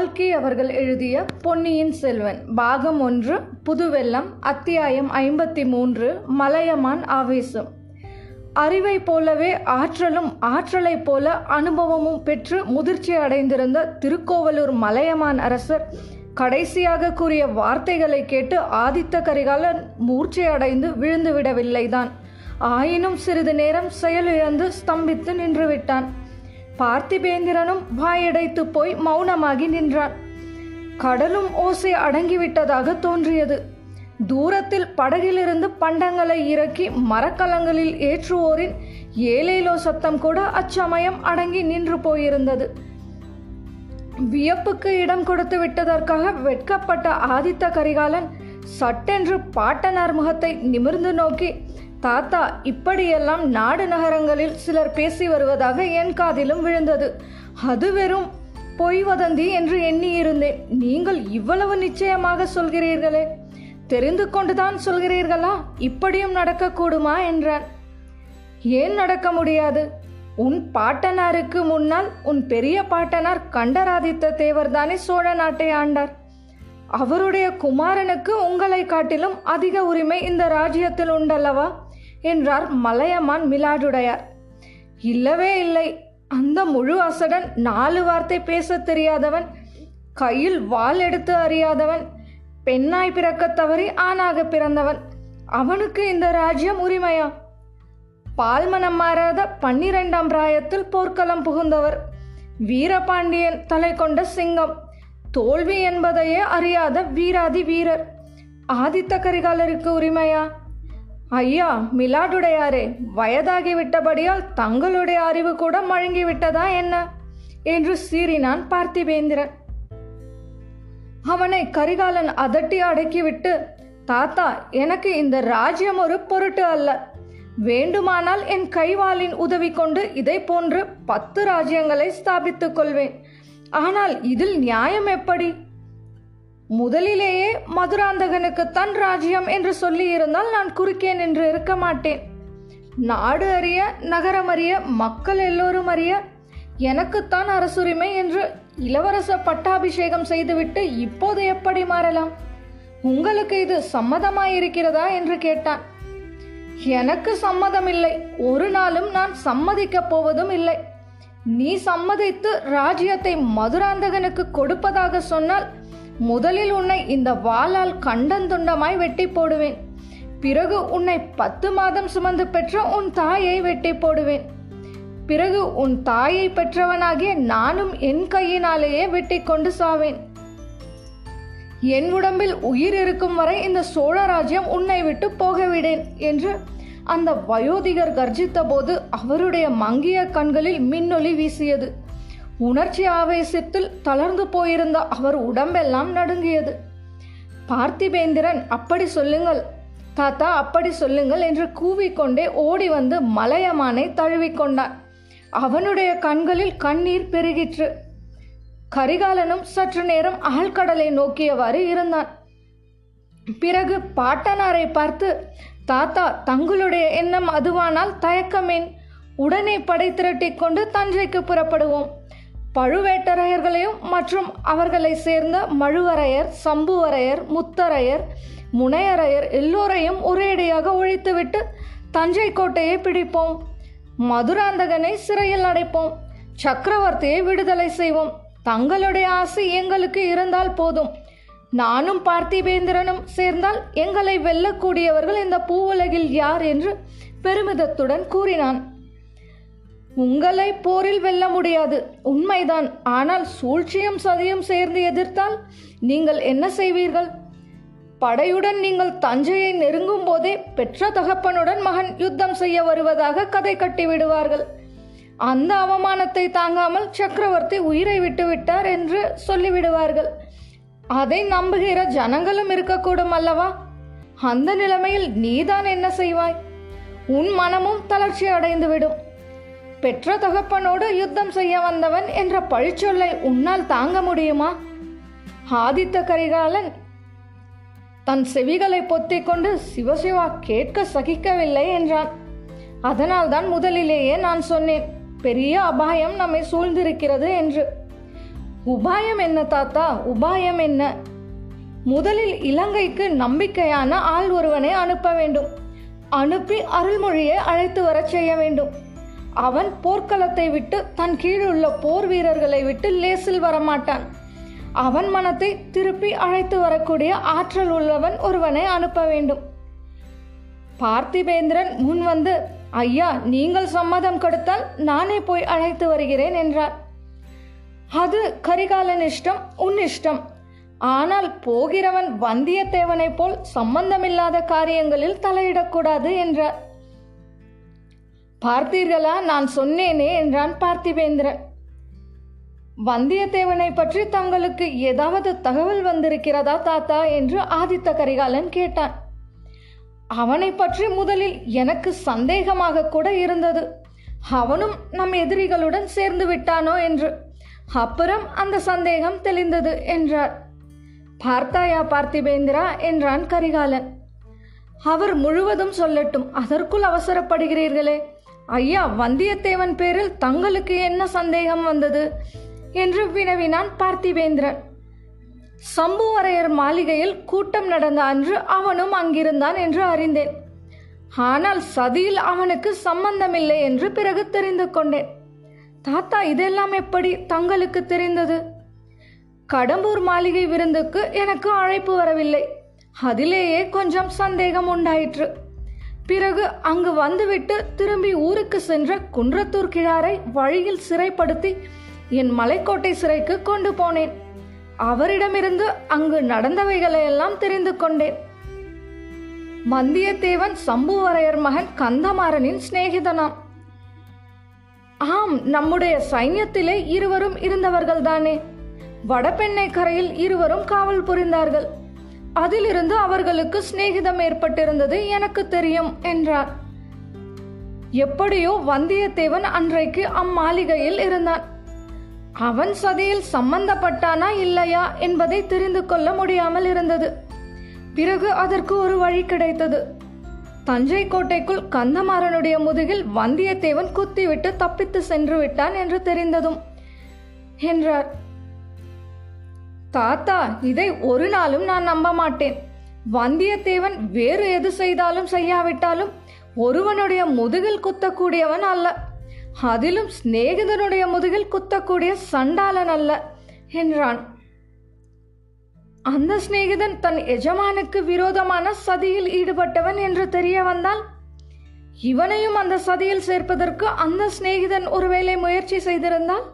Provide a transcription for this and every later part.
கல்கி அவர்கள் எழுதிய பொன்னியின் செல்வன் பாகம் ஒன்று புதுவெல்லம் அத்தியாயம் ஐம்பத்தி மூன்று மலையமான் ஆவேசம். அறிவை போலவே ஆற்றலும் ஆற்றலைப் போல அனுபவமும் பெற்று முதிர்ச்சி அடைந்திருந்த திருக்கோவலூர் மலையமான் அரசர் கடைசியாக கூறிய வார்த்தைகளை கேட்டு ஆதித்த கரிகாலன் மூர்ச்சையடைந்து அடைந்து விழுந்து ஆயினும் சிறிது நேரம் செயலிழந்து ஸ்தம்பித்து நின்றுவிட்டான். பார்த்திபேந்திரனும் வாயடைத்து போய் மௌனமாகி நின்றான். கடலும் ஓசை அடங்கிவிட்டதாக தோன்றியது. தூரத்தில் படகிலிருந்து பண்டங்களை இறக்கி மரக்கலங்களில் ஏற்றுவோரின் ஏலேலோ சத்தம் கூட அச்சமயம் அடங்கி நின்று போயிருந்தது. வியப்புக்கு இடம் கொடுத்து விட்டதற்காக வெட்கப்பட்ட ஆதித்த கரிகாலன் சட்டென்று பாட்டனார் முகத்தை நிமிர்ந்து நோக்கி தாத்தா இப்படியெல்லாம் நாடு நகரங்களில் சிலர் பேசி வருவதாக என் காதிலும் விழுந்தது. அது வெறும் பொய் வதந்தி என்று எண்ணியிருந்தேன். நீங்கள் இவ்வளவு நிச்சயமாக சொல்கிறீர்களே? தெரிந்து கொண்டுதான் சொல்கிறீர்களா? இப்படியும் நடக்கக்கூடுமா? என்றான். ஏன் நடக்க முடியாது? உன் பாட்டனாருக்கு முன்னால் உன் பெரிய பாட்டனார் கண்டராதித்த தேவர்தானே சோழ நாட்டை ஆண்டார். அவருடைய குமாரனுக்கு உங்களை காட்டிலும் அதிக உரிமை இந்த ராஜ்யத்தில் உண்டல்லவா? என்றார் மலையமான் மிலாடுடையார். இல்லவே இல்லை. அந்த முழு அசடன் நாலு வார்த்தை பேசத் தெரியாதவன் கையில் வாள் எடுத்து அறியாதவன் பெண்ணாய் பிறக்கத் தவறி ஆணாக பிறந்தவன். அவனுக்கு இந்த ராஜ்யம் உரிமையா? பால்மனம் மாறாத பன்னிரெண்டாம் பிராயத்தில் போர்க்களம் புகுந்தவர். வீரபாண்டியன் தலை கொண்ட சிங்கம் தோல்வி என்பதையே அறியாத வீராதி வீரர். ஆதித்த கரிகாலருக்கு உரிமையா? ஐயா மிலாடுடையாரே வயதாகிவிட்டபடியால் தங்களுடைய அறிவு கூட மழுங்கிவிட்டதா என்ன? என்று சீறினான் பார்த்திபேந்திரன். அவனை கரிகாலன் அதட்டி அடக்கிவிட்டு தாத்தா எனக்கு இந்த ராஜ்யம் ஒரு பொருட்டு அல்ல. வேண்டுமானால் என் கைவாலின் உதவி கொண்டு இதை போன்று பத்து ராஜ்யங்களை ஸ்தாபித்துக் கொள்வேன். ஆனால் இதில் நியாயம் எப்படி? முதலிலேயே மதுராந்தகனுக்கு தன் ராஜ்யம் என்று சொல்லி இருந்தால் நான் குறுக்கே நின்று இருக்க மாட்டேன். நாடு அறிய நகரம் அறிய மக்கள் எல்லோரும் அறிய எனக்குத்தான் அரசுரிமை என்று இளவரச பட்டாபிஷேகம் செய்துவிட்டு இப்போது எப்படி மாறலாம்? உங்களுக்கு இது சம்மதமாயிருக்கிறதா என்று கேட்டான். எனக்கு சம்மதமில்லை. ஒரு நாளும் நான் சம்மதிக்கப் போவதும் இல்லை. நீ சம்மதித்து ராஜ்யத்தை மதுராந்தகனுக்கு கொடுப்பதாக சொன்னால் முதலில் உன்னை இந்த வாளால் கண்டந்துண்டமாய் வெட்டி போடுவேன். பிறகு உன்னை பத்து மாதம் சுமந்து பெற்ற உன் தாயை வெட்டி போடுவேன். பிறகு உன் தாயை பெற்றவனாகிய நானும் என் கையினாலேயே வெட்டி கொண்டு சாவேன். என் உடம்பில் உயிர் இருக்கும் வரை இந்த சோழ ராஜ்யம் உன்னை விட்டு போகவிடேன் என்று அந்த வயோதிகர் கர்ஜித்த போது அவருடைய மங்கிய கண்களில் மின்னொளி வீசியது. உணர்ச்சி ஆவேசத்தில் தளர்ந்து போயிருந்த அவர் உடம்பெல்லாம் நடுங்கியது. பார்த்திபேந்திரன் அப்படி சொல்லுங்கள். தாத்தா அப்படி சொல்லுங்கள் என்று கூவிக்கொண்டே ஓடி வந்து மலையமானை தழுவிக்கொண்டான் அவனுடைய கண்களில் கண்ணீர் பெருகிற்று. கரிகாலனும் சற்று நேரம் ஆழ்கடலை நோக்கியவாறு இருந்தான். பிறகு பாட்டனாரை பார்த்து தாத்தா தங்களுடைய எண்ணம் அதுவானால் தயக்கமேன். உடனே படை திரட்டிக் கொண்டு தஞ்சைக்கு புறப்படுவோம். பழுவேட்டரையர்களையும் மற்றும் அவர்களை சேர்ந்த மழுவரையர் சம்புவரையர் முத்தரையர் முனையரையர் எல்லோரையும் ஒரேடியாக ஒழித்துவிட்டு தஞ்சை கோட்டையை பிடிப்போம். மதுராந்தகனை சிறையில் அடைப்போம். சக்கரவர்த்தியை விடுதலை செய்வோம். தங்களுடைய ஆசை எங்களுக்கு இருந்தால் போதும். நானும் பார்த்திபேந்திரனும் சேர்ந்தால் எங்களை வெல்லக்கூடியவர்கள் இந்த பூவுலகில் யார் என்று பெருமிதத்துடன் கூறினான். உங்களை போரில் வெல்ல முடியாது. உண்மைதான். ஆனால் சூழ்ச்சியும் சதியும் சேர்ந்து எதிர்த்தால் நீங்கள் என்ன செய்வீர்கள்? படையுடன் நீங்கள் தஞ்சையை நெருங்கும் போதே பெற்ற தகப்பனுடன் மகன் யுத்தம் செய்ய வருவதாக கதை கட்டி விடுவார்கள். அந்த அவமானத்தை தாங்காமல் சக்கரவர்த்தி உயிரை விட்டு விட்டார் என்று சொல்லிவிடுவார்கள். அதை நம்புகிற ஜனங்களும் இருக்கக்கூடும் அல்லவா? அந்த நிலைமையில் நீதான் என்ன செய்வாய்? உன் மனமும் தளர்ச்சி அடைந்துவிடும். பெற்ற தகப்பனோடு யுத்தம் செய்ய வந்தவன் என்ற பழிச்சொல்லை உன்னால் தாங்க முடியுமா? ஆதித்த கரிகாலன் தன் செவிகளை பொத்திக் கொண்டு சிவசிவா கேட்க சகிக்கவில்லை என்றான். அதனால்தான் முதலிலேயே நான் சொன்னேன் பெரிய அபாயம் நம்மை சூழ்ந்திருக்கிறது என்று. உபாயம் என்ன தாத்தா? உபாயம் என்ன? முதலில் இலங்கைக்கு நம்பிக்கையான ஆள் ஒருவனை அனுப்ப வேண்டும். அனுப்பி அருள்மொழியை அழைத்து வரச் செய்ய வேண்டும். அவன் போர்க்களத்தை விட்டு தன் கீழுள்ள போர் வீரர்களை விட்டு லேசில் வரமாட்டான். அவன் மனத்தை திருப்பி அழைத்து வரக்கூடிய ஆற்றல் உள்ளவன் ஒருவனை அனுப்ப வேண்டும். பார்த்திபேந்திரன் முன் வந்து ஐயா நீங்கள் சம்மதம் கொடுத்தால் நானே போய் அழைத்து வருகிறேன் என்றார். அது கரிகாலன் இஷ்டம் உன் இஷ்டம் ஆனால் போகிறவன் வந்தியத்தேவனைப் போல் சம்பந்தமில்லாத காரியங்களில் தலையிடக்கூடாது என்றார். பார்த்தீர்களா? நான் சொன்னேனே என்றான் பார்த்திபேந்திரன் வந்தியத்தேவனை பற்றி தங்களுக்கு ஏதாவது தகவல் வந்திருக்கிறதா தாத்தா? என்று ஆதித்த கரிகாலன் கேட்டான். அவனை பற்றி முதலில் எனக்கு சந்தேகமாக கூட இருந்தது. அவனும் நம் எதிரிகளுடன் சேர்ந்து விட்டானோ என்று. அப்புறம் அந்த சந்தேகம் தெளிந்தது என்றார். பார்த்தாயா பார்த்திபேந்திரா என்றான் கரிகாலன். அவர் முழுவதும் சொல்லட்டும் அதற்குள் அவசரப்படுகிறீர்களே. ஐயா வந்தியத்தேவன் பேரில் தங்களுக்கு என்ன சந்தேகம் வந்தது? என்று வினவினான் பார்த்திவேந்திரன். சம்புவரையர் மாளிகையில் கூட்டம் நடந்த அன்று அவனும் அங்கிருந்தான் என்று அறிந்தேன். ஆனால் சதியில் அவனுக்கு சம்பந்தமில்லை என்று பிறகு தெரிந்து கொண்டேன். தாத்தா இதெல்லாம் எப்படி தங்களுக்கு தெரிந்தது? கடம்பூர் மாளிகை விருந்துக்கு எனக்கு அழைப்பு வரவில்லை. அதிலேயே கொஞ்சம் சந்தேகம் உண்டாயிற்று. பிறகு அங்கு வந்துவிட்டு திரும்பி ஊருக்கு சென்ற குன்றத்தூர் கிழாரை வழியில் சிறைப்படுத்தி என் மலைக்கோட்டை சிறைக்கு கொண்டு போனேன். அவரிடமிருந்து அங்கு நடந்தவைகளையெல்லாம் தெரிந்து கொண்டேன். வந்தியத்தேவன் சம்புவரையர் மகன் கந்தமாறனின் சிநேகிதனாம். ஆம் நம்முடைய சைன்யத்திலே இருவரும் இருந்தவர்கள்தானே. வடபெண்ணை கரையில் இருவரும் காவல் புரிந்தார்கள். அதிலிருந்து அவர்களுக்கு சிநேகிதம் ஏற்பட்டிருந்தது எனக்கு தெரியும் என்றார். எப்படியோ வந்தியத்தேவன் அன்றைக்கு அம்மாளிகையில் இருந்தான். அவன் சதியில் சம்பந்தப்பட்டானா இல்லையா என்பதை தெரிந்து கொள்ள முடியாமல் இருந்தது. பிறகு அதற்கு ஒரு வழி கிடைத்தது. தஞ்சை கோட்டைக்குள் கந்தமாறனுடைய முதுகில் வந்தியத்தேவன் குத்திவிட்டு தப்பித்து சென்று விட்டான் என்று தெரிந்ததும் என்றார். தாத்தா இதை ஒரு நாளும் நான் நம்ப மாட்டேன் வந்தியத்தேவன் வேறு எது செய்தாலும் செய்யாவிட்டாலும் ஒருவனுடைய முதுகில் குத்தக்கூடியவன் அல்ல. அதிலும் சிநேகிதனுடைய முதுகில் குத்தக்கூடிய சண்டாளன் அல்ல என்றான். அந்த சிநேகிதன் தன் எஜமானுக்கு விரோதமான சதியில் ஈடுபட்டவன் என்று தெரிய வந்தால் இவனையும் அந்த சதியில் சேர்ப்பதற்கு அந்த சிநேகிதன் ஒருவேளை முயற்சி செய்திருந்தால்?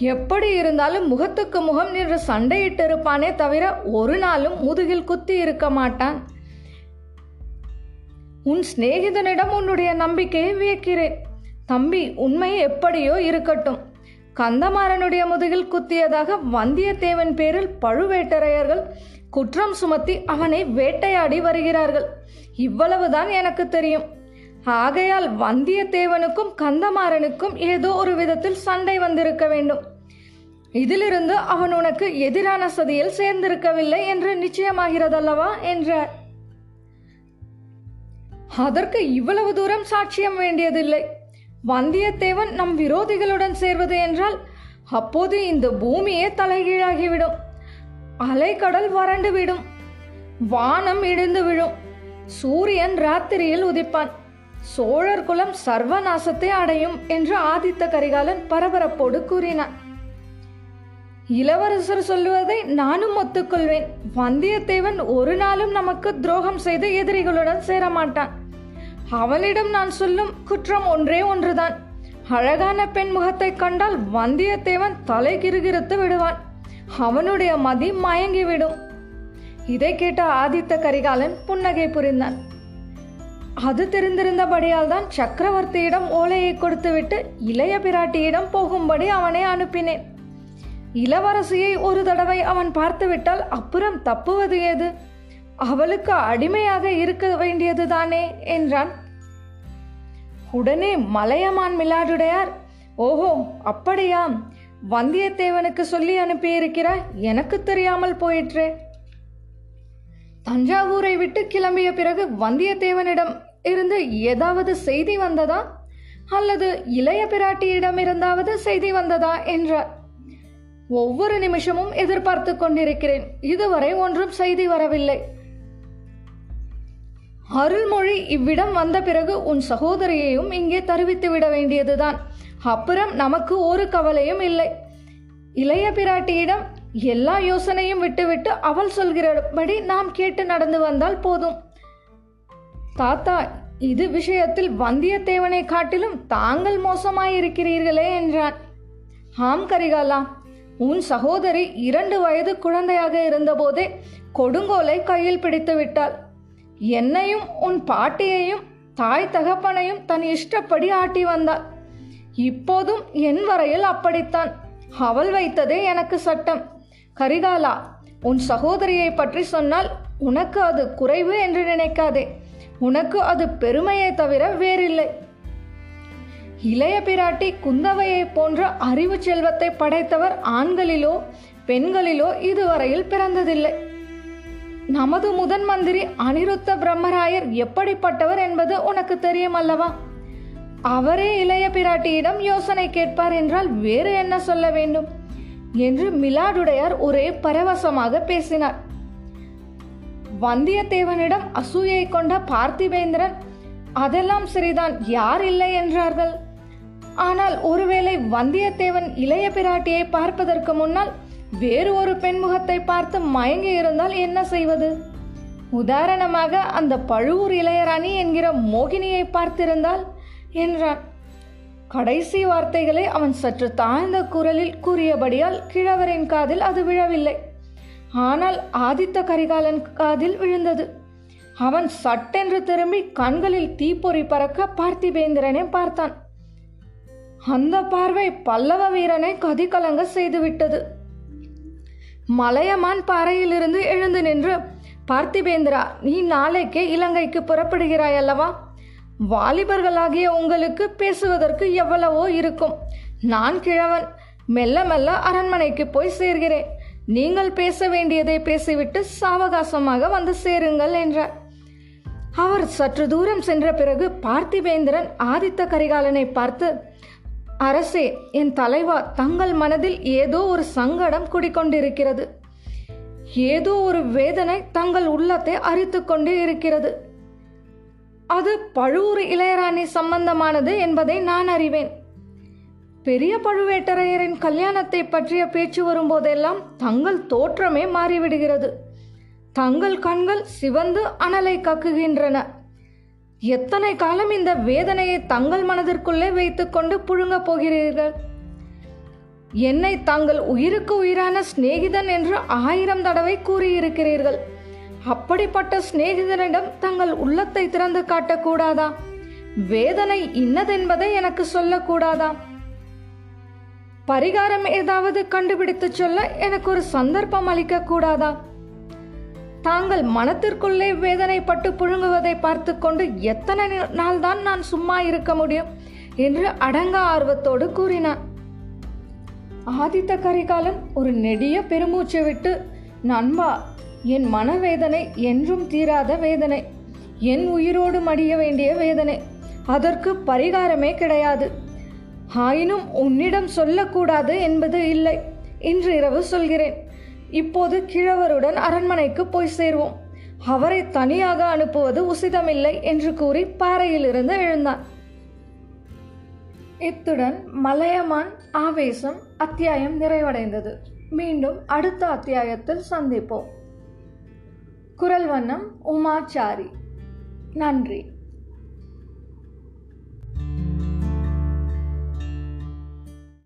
எப்படி இருந்தாலும் முகத்துக்கு முகம் நின்று சண்டையிட்டு இருப்பானே தவிர ஒரு நாளும் முதுகில் குத்தி இருக்க மாட்டான். உன் சிநேகிதனிடம் உன்னுடைய நம்பிக்கையை வியக்கிறேன். தம்பி உண்மை எப்படியோ இருக்கட்டும். கந்தமாறனுடைய முதுகில் குத்தியதாக வந்தியத்தேவன் பேரில் பழுவேட்டரையர்கள் குற்றம் சுமத்தி அவனை வேட்டையாடி வருகிறார்கள். இவ்வளவுதான் எனக்கு தெரியும். ஆகையால் வந்தியத்தேவனுக்கும் கந்தமாறனுக்கும் ஏதோ ஒரு விதத்தில் சண்டை வந்திருக்க வேண்டும். இதிலிருந்து அவன் உனக்கு எதிரான சதியில் சேர்ந்திருக்கவில்லை என்று நிச்சயமாகிறதல்லவா என்றார் அதற்கு இவ்வளவு தூரம் சாட்சியம் வேண்டியதில்லை. வந்தியத்தேவன் நம் விரோதிகளுடன் சேர்வது என்றால் அப்போது இந்த பூமியே தலைகீழாகிவிடும். அலைக்கடல் வறண்டு விடும். வானம் இடிந்து விழும். சூரியன் ராத்திரியில் உதிப்பான். சோழர் குலம் சர்வநாசத்தை அடையும் என்று ஆதித்த கரிகாலன் பரபரப்போடு கூறினான். இளவரசர் சொல்லுவதை நானும் ஒத்துக்கொள்வேன். வந்தியத்தேவன் ஒரு நாளும் நமக்கு துரோகம் செய்து எதிரிகளுடன் சேரமாட்டான். அவனிடம் நான் சொல்லும் குற்றம் ஒன்றே ஒன்றுதான். அழகான பெண் முகத்தை கண்டால் வந்தியத்தேவன் தலை கிருகிருத்து விடுவான். அவனுடைய மதி மயங்கிவிடும். இதை கேட்ட ஆதித்த கரிகாலன் புன்னகை புரிந்தான். அது தெரிந்திருந்தபடியால் தான் சக்கரவர்த்தியிடம் ஓலையை கொடுத்துவிட்டு இளைய பிராட்டியிடம் போகும்படி அவனை அனுப்பினேன். இளவரசியை ஒரு தடவை அவன் பார்த்துவிட்டால் அப்புறம் தப்புவது ஏது? அவளுக்கு அடிமையாக இருக்க வேண்டியதுதானே என்றான். உடனே மலையமான் மிலாடுடையார் ஓஹோ அப்படியாம். வந்தியத்தேவனுக்கு சொல்லி அனுப்பியிருக்கிறாய். எனக்கு தெரியாமல் போயிற்றே. தஞ்சாவூரை விட்டு கிளம்பிய பிறகு வந்தியத்தேவனிடம் இருந்து ஏதாவது செய்தி வந்ததா? அல்லது இளைய பிராட்டியிடமிருந்தாவது செய்தி வந்ததா? என்றார். ஒவ்வொரு நிமிஷமும் எதிர்பார்த்து கொண்டிருக்கிறேன். இதுவரை ஒன்றும் செய்தி வரவில்லை. அருள்மொழி இவ்விடம் வந்த பிறகு உன் சகோதரியையும் இங்கே தருவித்து விட வேண்டியதுதான். அப்புறம் நமக்கு ஒரு கவலையும் இல்லை. இளைய பிராட்டியிடம் எல்லா யோசனையும் விட்டுவிட்டு அவள் சொல்கிறபடி நாம் கேட்டு நடந்து வந்தால் போதும். தாத்தா இது விஷயத்தில் வந்தியத்தேவனை காட்டிலும் தாங்கள் மோசமாயிருக்கிறீர்களே என்றான். ஆம் கரிகாலா உன் சகோதரி இரண்டு வயது குழந்தையாக இருந்தபோதே கொடுங்கோலை கையில் பிடித்து விட்டாள். என்னையும் உன் பாட்டியையும் தாய் தகப்பனையும் தன் இஷ்டப்படி ஆட்டி வந்தாள். இப்போதும் என் வரையில் அப்படித்தான். அவள் வைத்ததே எனக்கு சட்டம். கரிகாலா உன் சகோதரியை பற்றி சொன்னால் உனக்கு அது குறைவு என்று நினைக்காதே. உனக்கு அது பெருமையை தவிர வேறில்லை. இளைய பிராட்டி குந்தவையை போன்ற அறிவு செல்வத்தை படைத்தவர் ஆண்களிலோ பெண்களிலோ இதுவரையில் பிறந்ததில்லை. நமது முதன் மந்திரி அனிருத்த பிரம்மராயர் எப்படிப்பட்டவர் என்பது உனக்கு தெரியும் அல்லவா அவரே இளைய பிராட்டியிடம் யோசனை கேட்பார் என்றால் வேறு என்ன சொல்ல வேண்டும்? என்று மிலாடுடையார் ஒரே பரவசமாக பேசினார். வந்தியத்தேவனிடம் அசூயை கொண்ட பார்த்திபேந்திரன் அதெல்லாம் சரிதான் யார் இல்லை? என்றார்கள். ஆனால் ஒருவேளை வந்தியத்தேவன் இளைய பிராட்டியை பார்ப்பதற்கு முன்னால் வேறு ஒரு பெண்முகத்தை பார்த்து மயங்கி இருந்தால் என்ன செய்வது? உதாரணமாக அந்த பழுவூர் இளையராணி என்கிற மோகினியை பார்த்திருந்தால் என்றான். கடைசி வார்த்தைகளை அவன் சற்று தாழ்ந்த குரலில் கூறியபடியால் கிழவரின் காதில் அது விழவில்லை. ஆனால் ஆதித்த கரிகாலன் காதில் விழுந்தது. அவன் சட்டென்று திரும்பி கண்களில் தீப்பொறி பறக்க பார்த்திபேந்திரனை பார்த்தான். அந்த பார்வை பல்லவ வீரனை கதிகலங்க செய்துவிட்டது. மலையமான் பாறையிலிருந்து எழுந்து நின்று பார்த்திபேந்திரா நீ நாளைக்கே இலங்கைக்கு புறப்படுகிறாய் அல்லவா வாலிபர்களாகிய உங்களுக்கு பேசுவதற்கு எவ்வளவோ இருக்கும். நான் கிழவன் மெல்ல மெல்ல அரண்மனைக்கு போய் சேர்கிறேன். நீங்கள் பேச வேண்டியதை பேசிவிட்டு சாவகாசமாக வந்து சேருங்கள் என்றார். அவர் சற்று தூரம் சென்ற பிறகு பார்த்திபேந்திரன் ஆதித்த கரிகாலனை பார்த்து அரசே என் தலைவா தங்கள் மனதில் ஏதோ ஒரு சங்கடம் குடிக்கொண்டிருக்கிறது. ஏதோ ஒரு வேதனை தங்கள் உள்ளத்தை அரித்து கொண்டே இருக்கிறது. அது பழுவூர் இளையராணி சம்பந்தமானது என்பதை நான் அறிவேன். பெரிய பழுவேட்டரையரின் கல்யாணத்தை பற்றிய பேச்சு வரும்போதெல்லாம் தங்கள் தோற்றமே மாறிவிடுகிறது. தங்கள் கண்கள் சிவந்து அனலை கக்குகின்றன. எத்தனை காலம் இந்த வேதனையை தங்கள் மனதிற்குள்ளே வைத்துக்கொண்டு புழுங்கப் போகிறீர்கள்? என்னை தாங்கள் உயிருக்கு உயிரான சிநேகிதன் என்று ஆயிரம் தடவை கூறியிருக்கிறீர்கள். அப்படிப்பட்ட சிநேகிதனிடம் தங்கள் உள்ளத்தை திறந்து காட்டக்கூடாதா வேதனை இன்னதென்பதை எனக்கு சொல்லக்கூடாதா பரிகாரம் ஏதாவது கண்டுபிடித்து சொல்ல எனக்கு ஒரு சந்தர்ப்பம் அளிக்க கூடாதா? தாங்கள் மனத்திற்குள்ளே வேதனைப்பட்டு புழுங்குவதை பார்த்து கொண்டு எத்தனை நாள்தான் நான் சும்மா இருக்க முடியும் என்று அடங்க ஆர்வத்தோடு கூறினான். ஆதித்த கரிகாலன் ஒரு நெடிய பெருமூச்சு விட்டு நண்பா என் மனவேதனை என்றும் தீராத வேதனை. என் உயிரோடு மடிய வேண்டிய வேதனை. அதற்கு பரிகாரமே கிடையாது. ஆயினும் உன்னிடம் சொல்லக்கூடாது என்பது இல்லை இன்று இரவு சொல்கிறேன். இப்போது கிழவருடன் அரண்மனைக்கு போய் சேர்வோம். அவரை தனியாக அனுப்புவது உசிதமில்லை என்று கூறி பாறையிலிருந்து எழுந்தான். இத்துடன் மலையமான் ஆவேசம் அத்தியாயம் நிறைவடைந்தது. மீண்டும் அடுத்த அத்தியாயத்தில் சந்திப்போம். குரல் வண்ணம் உமாச்சாரி. நன்றி.